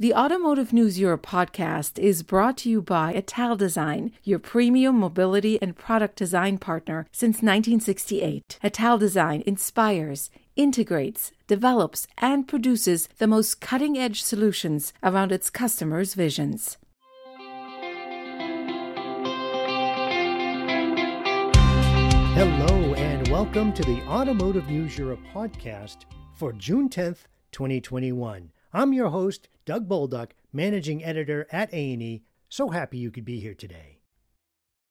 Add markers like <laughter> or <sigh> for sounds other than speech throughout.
The Automotive News Europe podcast is brought to you by Ital Design, your premium mobility and product design partner since 1968. Ital Design inspires, integrates, develops, and produces the most cutting edge solutions around its customers' visions. Hello, and welcome to the Automotive News Europe podcast for June 10th, 2021. I'm your host, Doug Bolduc, managing editor at ANE. So happy you could be here today.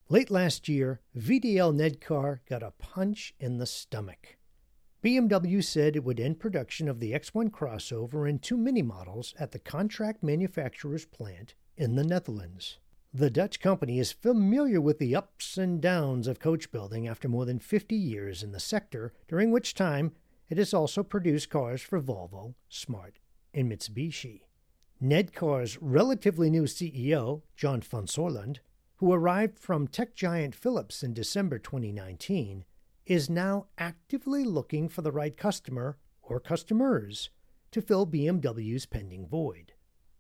Late last year, VDL Nedcar got a punch in the stomach. BMW said it would end production of the X1 crossover and two mini models at the contract manufacturer's plant in the Netherlands. The Dutch company is familiar with the ups and downs of coach building after more than 50 years in the sector, during which time it has also produced cars for Volvo, Smart, and Mitsubishi. Nedcar's relatively new CEO, John van Soerland, who arrived from tech giant Philips in December 2019, is now actively looking for the right customer or customers to fill BMW's pending void.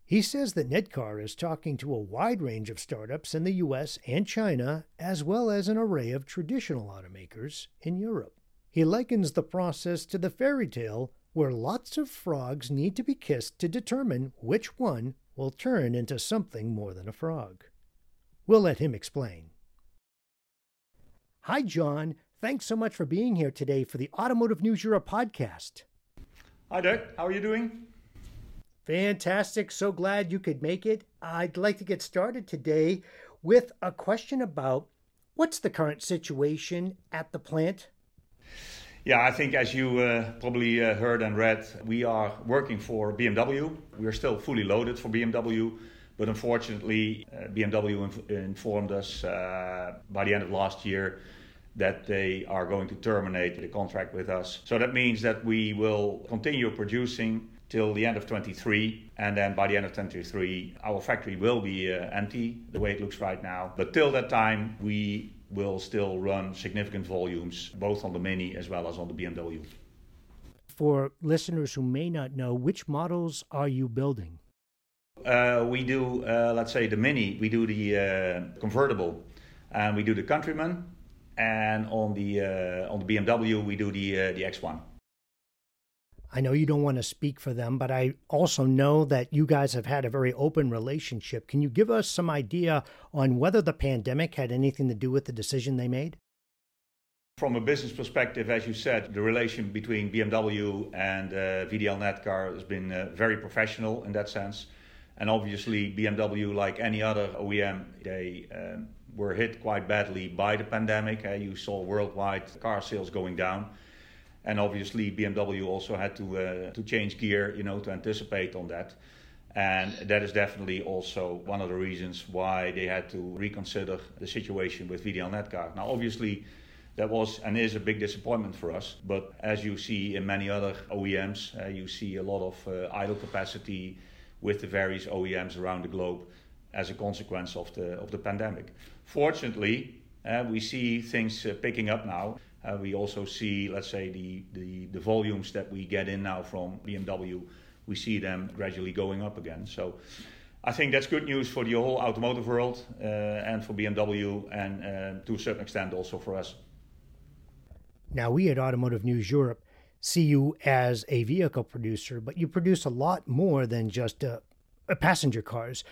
He says that Nedcar is talking to a wide range of startups in the US and China, as well as an array of traditional automakers in Europe. He likens the process to the fairy tale where lots of frogs need to be kissed to determine which one will turn into something more than a frog. We'll let him explain. Hi, John. Thanks so much for being here today for the Automotive News Europe podcast. Hi, Doug. How are you doing? Fantastic. So glad you could make it. I'd like to get started today with a question about what's the current situation at the plant? Yeah, I think as you uh, probably uh, heard and read, we are working for BMW. We are still fully loaded for BMW, but unfortunately, uh, BMW inf- informed us uh, by the end of last year that they are going to terminate the contract with us. So that means that we will continue producing till the end of 23 and then by the end of 23 our factory will be uh, empty the way it looks right now but till that time we will still run significant volumes both on the mini as well as on the bmw for listeners who may not know which models are you building? Uh, we do uh, let's say the mini we do the uh, convertible and we do the countryman and on the uh, on the bmw we do the uh, the x1 I know you don't want to speak for them, but I also know that you guys have had a very open relationship. Can you give us some idea on whether the pandemic had anything to do with the decision they made? From a business perspective, as you said, the relation between BMW and uh, VDL Nedcar has been uh, very professional in that sense. And obviously, BMW, like any other OEM, they um, were hit quite badly by the pandemic. Uh, you saw worldwide car sales going down and obviously BMW also had to uh, to change gear, you know, to anticipate on that. And that is definitely also one of the reasons why they had to reconsider the situation with VDL Nedcar. Now, obviously, that was and is a big disappointment for us. But as you see in many other OEMs, uh, you see a lot of uh, idle capacity with the various OEMs around the globe as a consequence of the of the pandemic. Fortunately, uh, we see things uh, picking up now. We also see, let's say, the, the, the volumes that we get in now from BMW, we see them gradually going up again. So I think that's good news for the whole automotive world uh, and for BMW and uh, to a certain extent also for us. Now, we at Automotive News Europe see you as a vehicle producer, but you produce a lot more than just uh, passenger cars.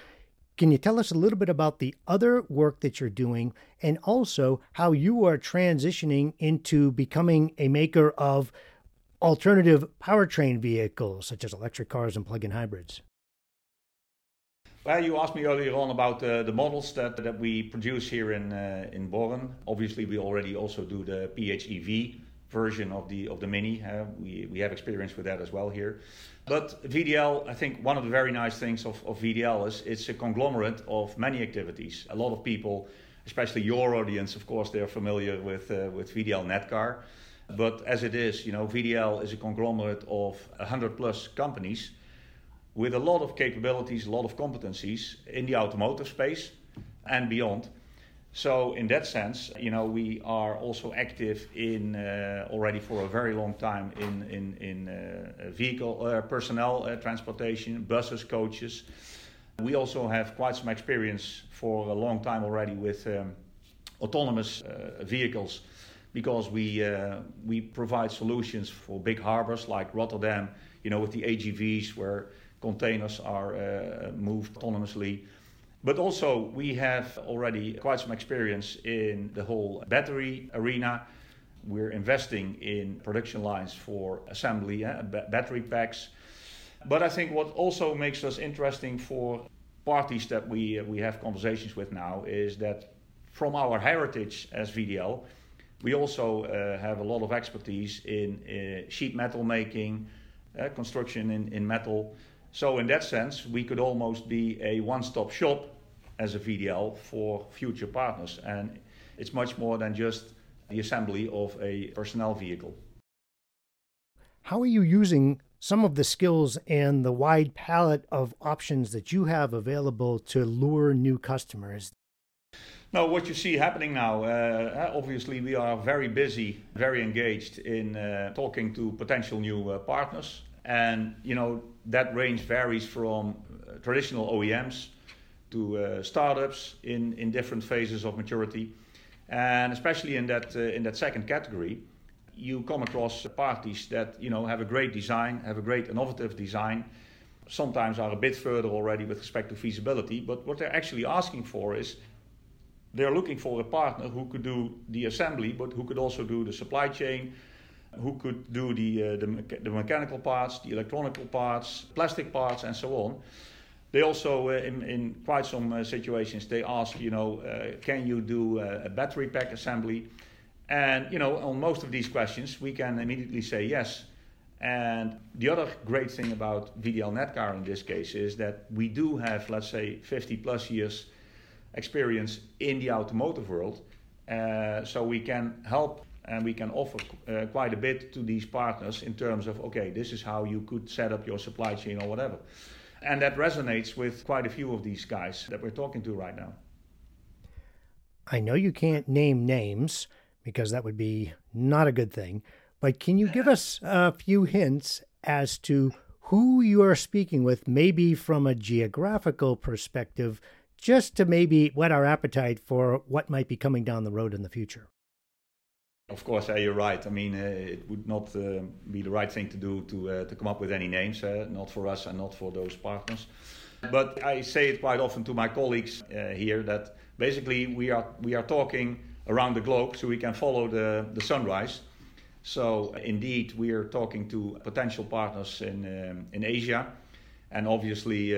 Can you tell us a little bit about the other work that you're doing and also how you are transitioning into becoming a maker of alternative powertrain vehicles such as electric cars and plug in hybrids? Well, you asked me earlier on about uh, the models that, that we produce here in, uh, in Born. Obviously, we already also do the PHEV version of the of the Mini. Uh, we we have experience with that as well here. But VDL, I think one of the very nice things of, of VDL is it's a conglomerate of many activities. A lot of people, especially your audience, of course, they're familiar with uh, with VDL Nedcar. But as it is, you know, VDL is a conglomerate of 100 plus companies with a lot of capabilities, a lot of competencies in the automotive space and beyond. So in that sense, you know, we are also active in uh, already for a very long time in in in uh, vehicle uh, personnel uh, transportation, buses, coaches. We also have quite some experience for a long time already with um, autonomous uh, vehicles, because we uh, we provide solutions for big harbors like Rotterdam. You know, with the AGVs where containers are moved autonomously but also, we have already quite some experience in the whole battery arena. We're investing in production lines for assembly, uh, battery packs. But I think what also makes us interesting for parties that we, uh, we have conversations with now is that from our heritage as VDL, we also uh, have a lot of expertise in uh, sheet metal making, uh, construction in, in metal. So, in that sense, we could almost be a one stop shop as a VDL for future partners. And it's much more than just the assembly of a personnel vehicle. How are you using some of the skills and the wide palette of options that you have available to lure new customers? Now, what you see happening now, uh, obviously, we are very busy, very engaged in uh, talking to potential new uh, partners. And, you know, that range varies from uh, traditional OEMs to uh, startups in, in different phases of maturity. And especially in that, uh, in that second category, you come across parties that you know, have a great design, have a great innovative design, sometimes are a bit further already with respect to feasibility. But what they're actually asking for is they're looking for a partner who could do the assembly, but who could also do the supply chain, who could do the, uh, the, the, mechanical parts, the electronical parts, plastic parts, and so on. They also, uh, in, in quite some uh, situations, they ask, you know, uh, can you do a battery pack assembly? And, you know, on most of these questions, we can immediately say yes. And the other great thing about VDL Nedcar in this case is that we do have, let's say, 50 plus years experience in the automotive world. Uh, so we can help and we can offer uh, quite a bit to these partners in terms of, okay, this is how you could set up your supply chain or whatever. And that resonates with quite a few of these guys that we're talking to right now. I know you can't name names because that would be not a good thing, but can you give us a few hints as to who you are speaking with, maybe from a geographical perspective, just to maybe whet our appetite for what might be coming down the road in the future? Of course, you're right. I mean, uh, it would not uh, be the right thing to do to uh, to come up with any names, not for us and not for those partners. But I say it quite often to my colleagues here that basically we are we are talking around the globe, so we can follow the the sunrise. So indeed, we are talking to potential partners in um, in Asia, and obviously,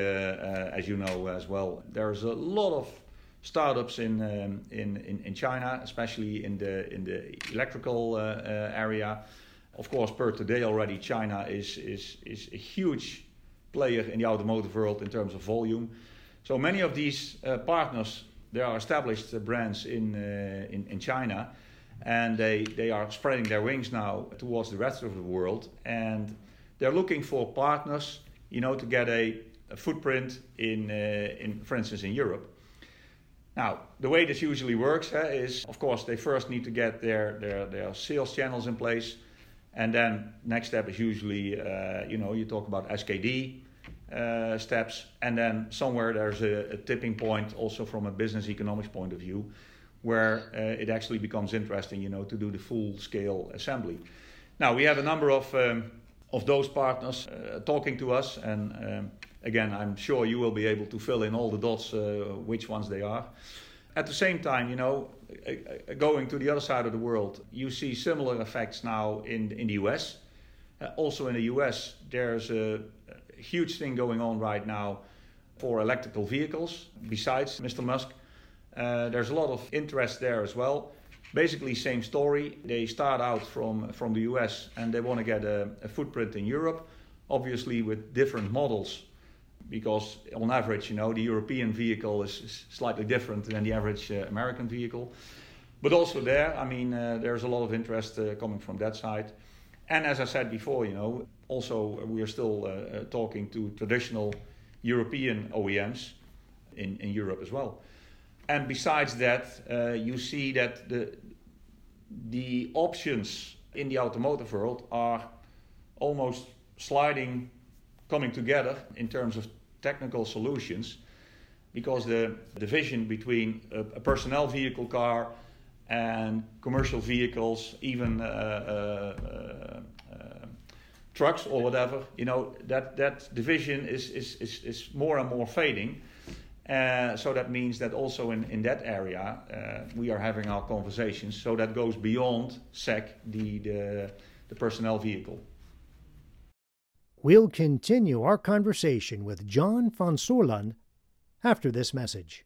as you know as well, there's a lot of startups in, um, in, in, in China, especially in the, in the electrical uh, uh, area. Of course, per today already, China is, is, is a huge player in the automotive world in terms of volume. So many of these uh, partners, they are established uh, brands in, uh, in, in China, and they, they are spreading their wings now towards the rest of the world. And they're looking for partners, you know, to get a, a footprint in, uh, in, for instance, in Europe. Now, the way this usually works uh, is, of course, they first need to get their, their, their sales channels in place. And then next step is usually, uh, you know, you talk about SKD uh, steps. And then somewhere there's a, a, tipping point also from a business economics point of view where uh, it actually becomes interesting, you know, to do the full scale assembly. Now, we have a number of, um, of those partners uh, talking to us and um, again, I'm sure you will be able to fill in all the dots, uh, which ones they are. At the same time, you know, going to the other side of the world, you see similar effects now in, in the US. Uh, also in the US, there's a, huge thing going on right now for electrical vehicles, besides Mr. Musk. Uh, there's a lot of interest there as well. Basically, same story. They start out from, from the US and they want to get a, a footprint in Europe, obviously with different models because on average, you know, the European vehicle is, is slightly different than the average uh, American vehicle. But also there, I mean, uh, there's a lot of interest uh, coming from that side. And as I said before, you know, also we are still uh, uh, talking to traditional European OEMs in, in Europe as well. and besides that, uh, you see that the the options in the automotive world are almost sliding, coming together in terms of technical solutions, because the division between a, a personnel vehicle car and commercial vehicles, even uh, uh, uh, trucks or whatever, you know, that, that division is, is, is, is more and more fading. Uh, so that means that also in, in that area uh, we are having our conversations. So that goes beyond SEC, the, the, the personnel vehicle. We'll continue our conversation with John van Soerland after this message.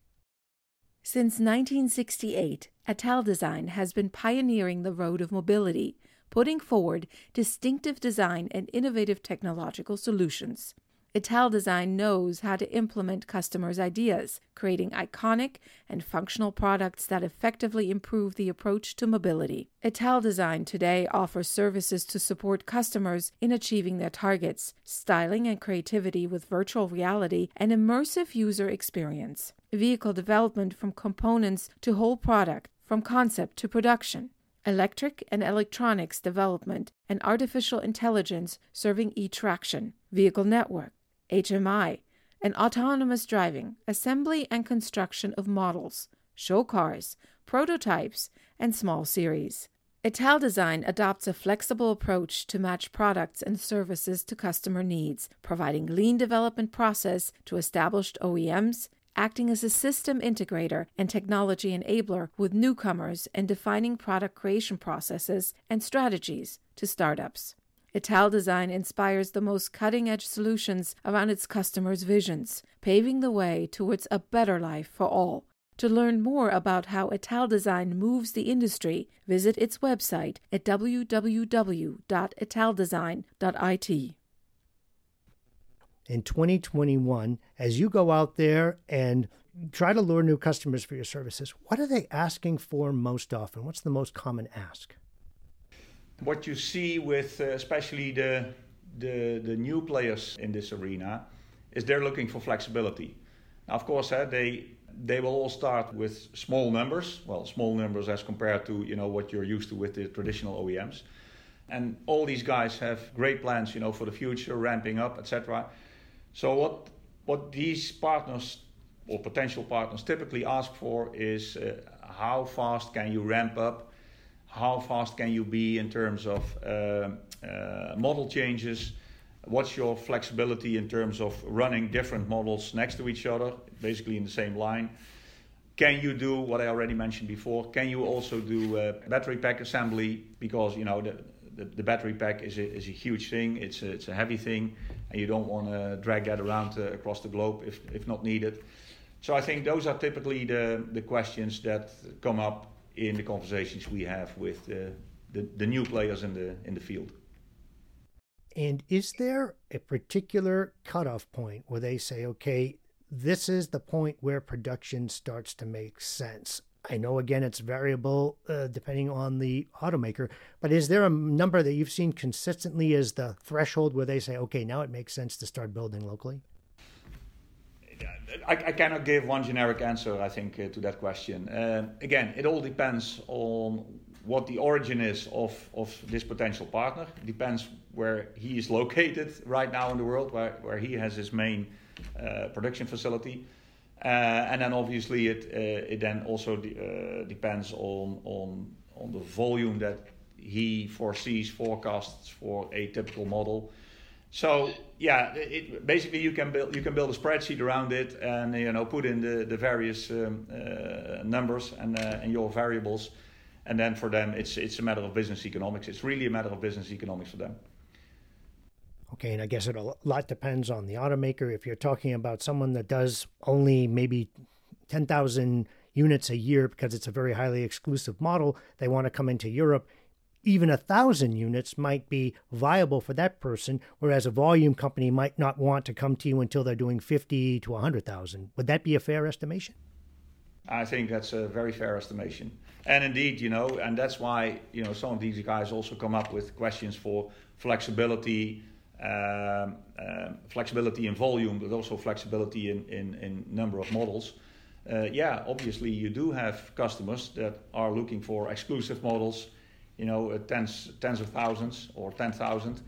Since 1968, Italdesign has been pioneering the road of mobility, putting forward distinctive design and innovative technological solutions. Italdesign knows how to implement customers' ideas, creating iconic and functional products that effectively improve the approach to mobility. Ital Design today offers services to support customers in achieving their targets, styling and creativity with virtual reality and immersive user experience, vehicle development from components to whole product, from concept to production. Electric and electronics development, and artificial intelligence serving e traction, vehicle network, HMI, and autonomous driving, assembly and construction of models, show cars, prototypes, and small series. Ital Design adopts a flexible approach to match products and services to customer needs, providing lean development process to established OEMs, acting as a system integrator and technology enabler with newcomers and defining product creation processes and strategies to startups. Italdesign inspires the most cutting edge solutions around its customers' visions, paving the way towards a better life for all. To learn more about how Italdesign moves the industry, visit its website at www.italdesign.it. In 2021, as you go out there and try to lure new customers for your services, what are they asking for most often? What's the most common ask? What you see with uh, especially the, the, the new players in this arena is they're looking for flexibility. Now, of course, uh, they they will all start with small numbers. Well, small numbers as compared to you know what you're used to with the traditional OEMs. And all these guys have great plans, you know, for the future, ramping up, etc. So what what these partners or potential partners typically ask for is uh, how fast can you ramp up how fast can you be in terms of uh, uh, model changes? What's your flexibility in terms of running different models next to each other, basically in the same line? Can you do what I already mentioned before? Can you also do battery pack assembly? Because you know the, the, the, battery pack is a, is a huge thing. It's a, it's a heavy thing, and you don't want to drag that around uh, across the globe if, if not needed. So I think those are typically the, the questions that come up in the conversations we have with the, the, the new players in the in the field. And is there a particular cutoff point where they say, okay, this is the point where production starts to make sense? I know, again, it's variable uh, depending on the automaker, but is there a number that you've seen consistently as the threshold where they say, okay, now it makes sense to start building locally? I, I, cannot give one generic answer, I think, uh, to that question. Uh, again, it all depends on what the origin is of, of this potential partner. It depends where he is <laughs> located right now in the world, where, where he has his main uh, production facility. Uh, and then obviously it, uh, it then also de- uh, depends on, on, on the volume that he foresees, forecasts for a typical model. So yeah, it, basically you can build you can build a spreadsheet around it and you know put in the the various um, uh, numbers and uh, and your variables, and then for them it's it's a matter of business economics. It's really a matter of business economics for them. Okay, and I guess it a lot depends on the automaker. If you're talking about someone that does only maybe ten thousand units a year because it's a very highly exclusive model, they want to come into Europe even a thousand units might be viable for that person, whereas a volume company might not want to come to you until they're doing 50 to 100,000. Would that be a fair estimation? I think that's a very fair estimation. And indeed, you know, and that's why, you know, some of these guys also come up with questions for flexibility, um, um, flexibility in volume, but also flexibility in, in, in number of models. uh, yeah, obviously you do have customers that are looking for exclusive models, you know, uh, tens tens of thousands or ten thousand.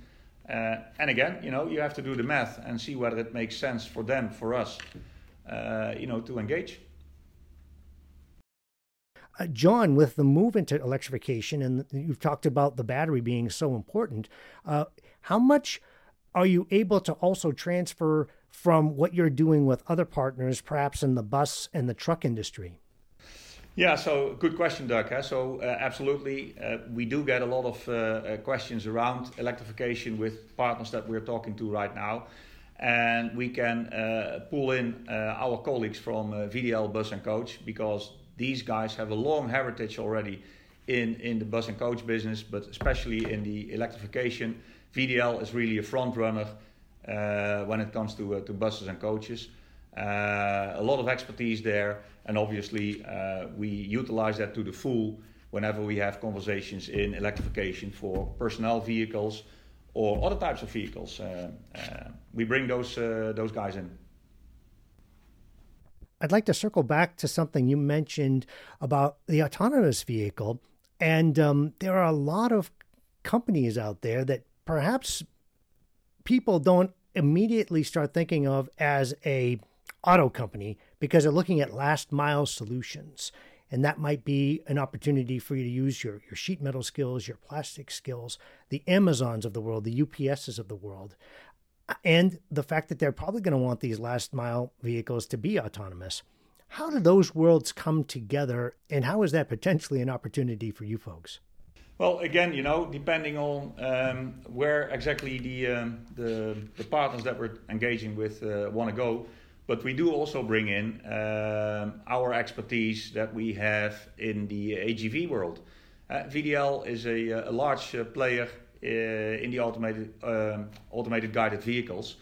Uh, and again, you know, you have to do the math and see whether it makes sense for them, for us, uh, you know, to engage. Uh, John, with the move into electrification, and you've talked about the battery being so important, uh, how much are you able to also transfer from what you're doing with other partners, perhaps in the bus and the truck industry? Yeah, so good question, Doug. So, uh, absolutely, uh, we do get a lot of uh, uh questions around electrification with partners that we're talking to right now. And we can uh, pull in uh, our colleagues from VDL Bus and Coach because these guys have a long heritage already in, in the bus and coach business, but especially in the electrification. VDL is really a front runner when it comes to, to buses and coaches. Uh, a lot of expertise there, and obviously uh, we utilize that to the full whenever we have conversations in electrification for personnel vehicles or other types of vehicles. Uh, we bring those, those guys in. I'd like to circle back to something you mentioned about the autonomous vehicle. And um, there are a lot of companies out there that perhaps people don't immediately start thinking of as a auto company because they're looking at last mile solutions and that might be an opportunity for you to use your, your sheet metal skills your plastic skills the amazons of the world the ups's of the world and the fact that they're probably going to want these last mile vehicles to be autonomous. How do those worlds come together, and how is that potentially an opportunity for you folks? Well, again, you know, depending on um, where exactly the, um, the, the partners that we're engaging with uh, want to go, but we do also bring in um, our expertise that we have in the AGV world. Uh, VDL is a, a large uh, player uh, in the automated um, automated guided vehicles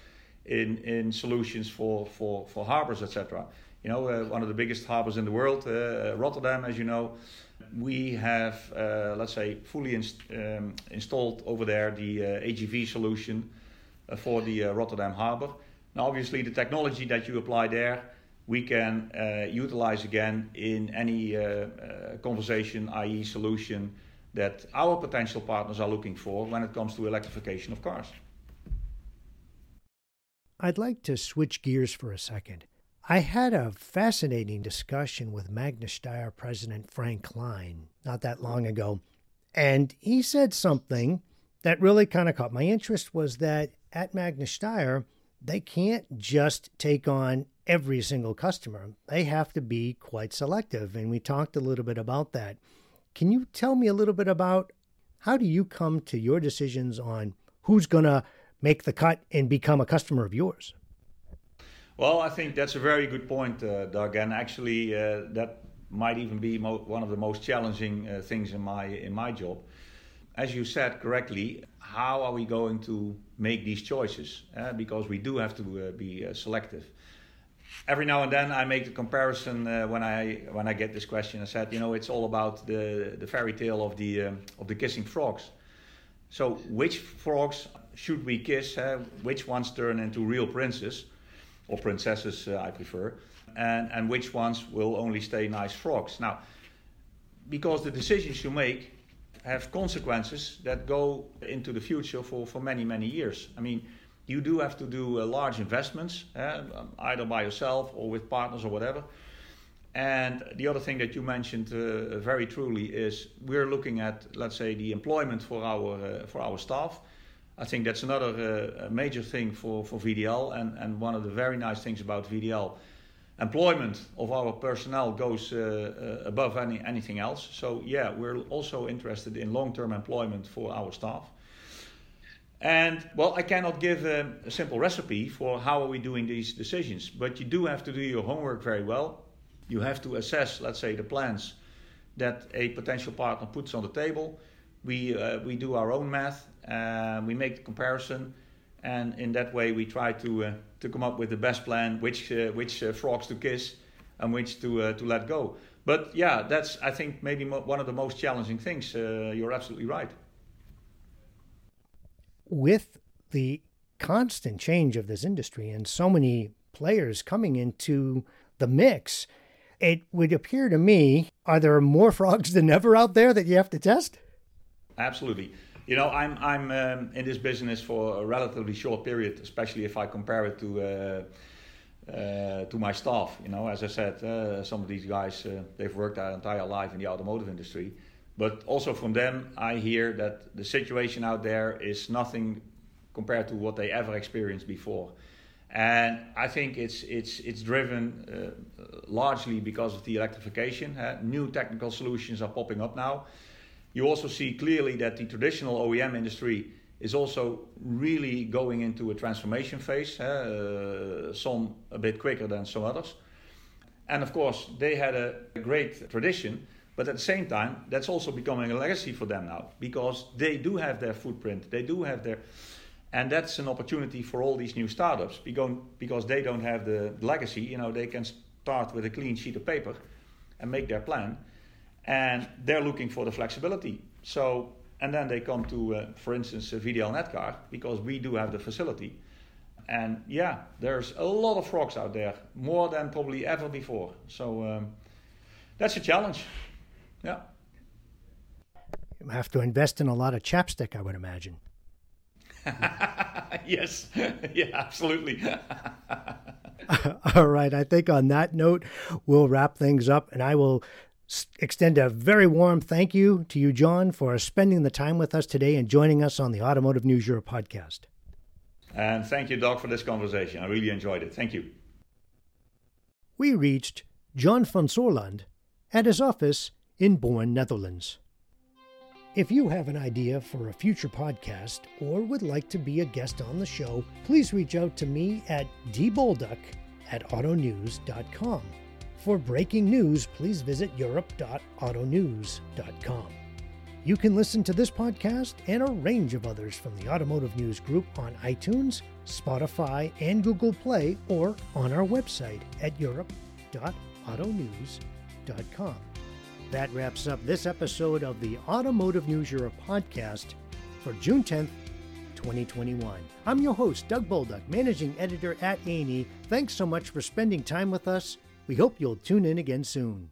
in in solutions for for for harbors etc you know uh, one of the biggest harbors in the world uh, rotterdam as you know. We have uh, let's say fully inst- um, installed over there the uh, agv solution uh, for the rotterdam harbor now obviously the technology that you apply there we can uh, utilize again in any uh, uh, conversation i.e solution that our potential partners are looking for when it comes to electrification of cars. I'd like to switch gears for a second. I had a fascinating discussion with Magna Steyr President Frank Klein not that long ago, and he said something that really kind of caught my interest was that at Magna Steyr, they can't just take on every single customer. They have to be quite selective, and we talked a little bit about that. Can you tell me a little bit about how do you come to your decisions on who's going to make the cut and become a customer of yours? Well, I think that's a very good point, uh, Doug, and actually uh, that might even be mo- one of the most challenging uh, things in my in my job. As you said correctly, how are we going to make these choices? Uh, because we do have to uh, be uh, selective every now and then I make the comparison uh, when I when I get this question. I said, you know, it's all about the the fairy tale of the um, of the kissing frogs. So which frogs should we kiss? Uh, which ones turn into real princes or princesses? Uh, I prefer, and and which ones will only stay nice frogs? Now, because the decisions you make have consequences that go into the future for for many many years. I mean you do have to do uh, large investments, uh, either by yourself or with partners or whatever. And the other thing that you mentioned uh, very truly is we're looking at, let's say, the employment for our uh, for our staff. I think that's another uh, major thing for, for VDL, and, and one of the very nice things about VDL. Employment of our personnel goes uh, above any, anything else. So, yeah, we're also interested in long term employment for our staff. And well, I cannot give a, a, simple recipe for how are we doing these decisions, but you do have to do your homework very well. You have to assess, let's say, the plans that a potential partner puts on the table. We uh, we do our own math, uh, we make the comparison, and in that way we try to uh, to come up with the best plan, which uh, which uh, frogs to kiss, and which to uh, to let go. But yeah, that's I think maybe mo- one of the most challenging things. you're absolutely right with the constant change of this industry and so many players coming into the mix, it would appear to me, are there more frogs than ever out there that you have to test? Absolutely. You know, I'm I'm um, in this business for a relatively short period, especially if I compare it to uh, uh, to my staff. You know, as I said, uh, some of these guys uh, they've worked their entire life in the automotive industry, but also from them I hear that the situation out there is nothing compared to what they ever experienced before. And I think it's it's it's driven uh, largely because of the electrification. new technical solutions are popping up now. You also see clearly that the traditional OEM industry is also really going into a transformation phase. Uh, some a bit quicker than some others. And of course, they had a great tradition, but at the same time, that's also becoming a legacy for them now because they do have their footprint. They do have their and that's an opportunity for all these new startups because they don't have the legacy. You know, they can start with a clean sheet of paper and make their plan, and they're looking for the flexibility. So, and then they come to, uh, for instance, VDL Nedcar because we do have the facility. And yeah, there's a lot of frogs out there, more than probably ever before. So um, that's a challenge. Yeah. You have to invest in a lot of chapstick, I would imagine. <laughs> yes, <laughs> yeah, absolutely. <laughs> All right, I think on that note, we'll wrap things up, and I will extend a very warm thank you to you, John, for spending the time with us today and joining us on the Automotive News Europe podcast. And thank you, Doc, for this conversation. I really enjoyed it. Thank you. We reached John van Soerland at his office in Born, Netherlands. If you have an idea for a future podcast or would like to be a guest on the show, please reach out to me at dbolduc at autonews.com. For breaking news, please visit europe.autonews.com. You can listen to this podcast and a range of others from the Automotive News Group on iTunes, Spotify, and Google Play, or on our website at europe.autonews.com. That wraps up this episode of the Automotive News Europe podcast for June 10th, 2021. I'm your host, Doug Bolduc, managing editor at ANE. Thanks so much for spending time with us. We hope you'll tune in again soon.